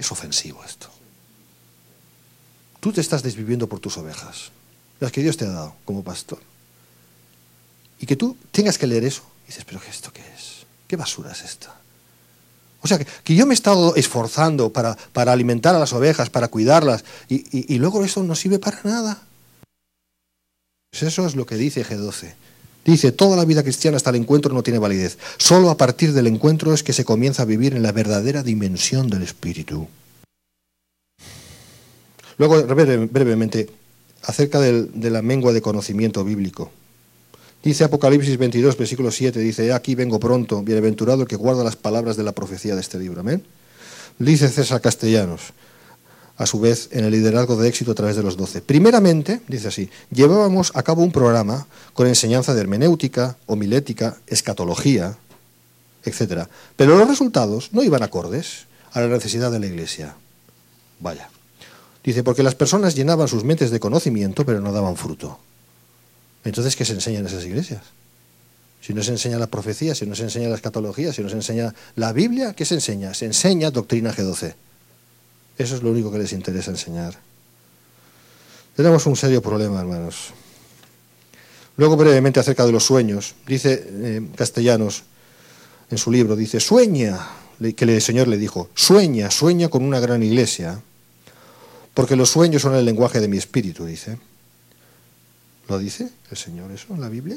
Es ofensivo esto. Tú te estás desviviendo por tus ovejas, las que Dios te ha dado como pastor. Y que tú tengas que leer eso. Y dices, pero ¿esto qué es? ¿Qué basura es esta? O sea, que, que yo me he estado esforzando para, para, alimentar a las ovejas, para cuidarlas, y, y, luego eso no sirve para nada. Pues eso es lo que dice G12. Dice, toda la vida cristiana hasta el encuentro no tiene validez. Solo a partir del encuentro es que se comienza a vivir en la verdadera dimensión del Espíritu. Luego, breve, brevemente, acerca del, de la mengua de conocimiento bíblico. Dice Apocalipsis 22, versículo 7, dice, aquí vengo pronto, bienaventurado el que guarda las palabras de la profecía de este libro. Amén. Dice César Castellanos, a su vez, en el liderazgo de éxito a través de los doce. Primeramente, dice así, llevábamos a cabo un programa con enseñanza de hermenéutica, homilética, escatología, etc. Pero los resultados no iban acordes a la necesidad de la iglesia. Vaya. Dice, porque las personas llenaban sus mentes de conocimiento, pero no daban fruto. Entonces, ¿qué se enseña en esas iglesias? Si no se enseña la profecía, si no se enseña la escatología, si no se enseña la Biblia, ¿qué se enseña? Se enseña doctrina G12. Eso es lo único que les interesa enseñar. Tenemos un serio problema, hermanos. Luego, brevemente, acerca de los sueños. Dice eh, Castellanos, en su libro, dice, sueña, que el Señor le dijo, sueña, sueña con una gran iglesia, porque los sueños son el lenguaje de mi espíritu, dice. ¿Lo dice el Señor eso en la Biblia?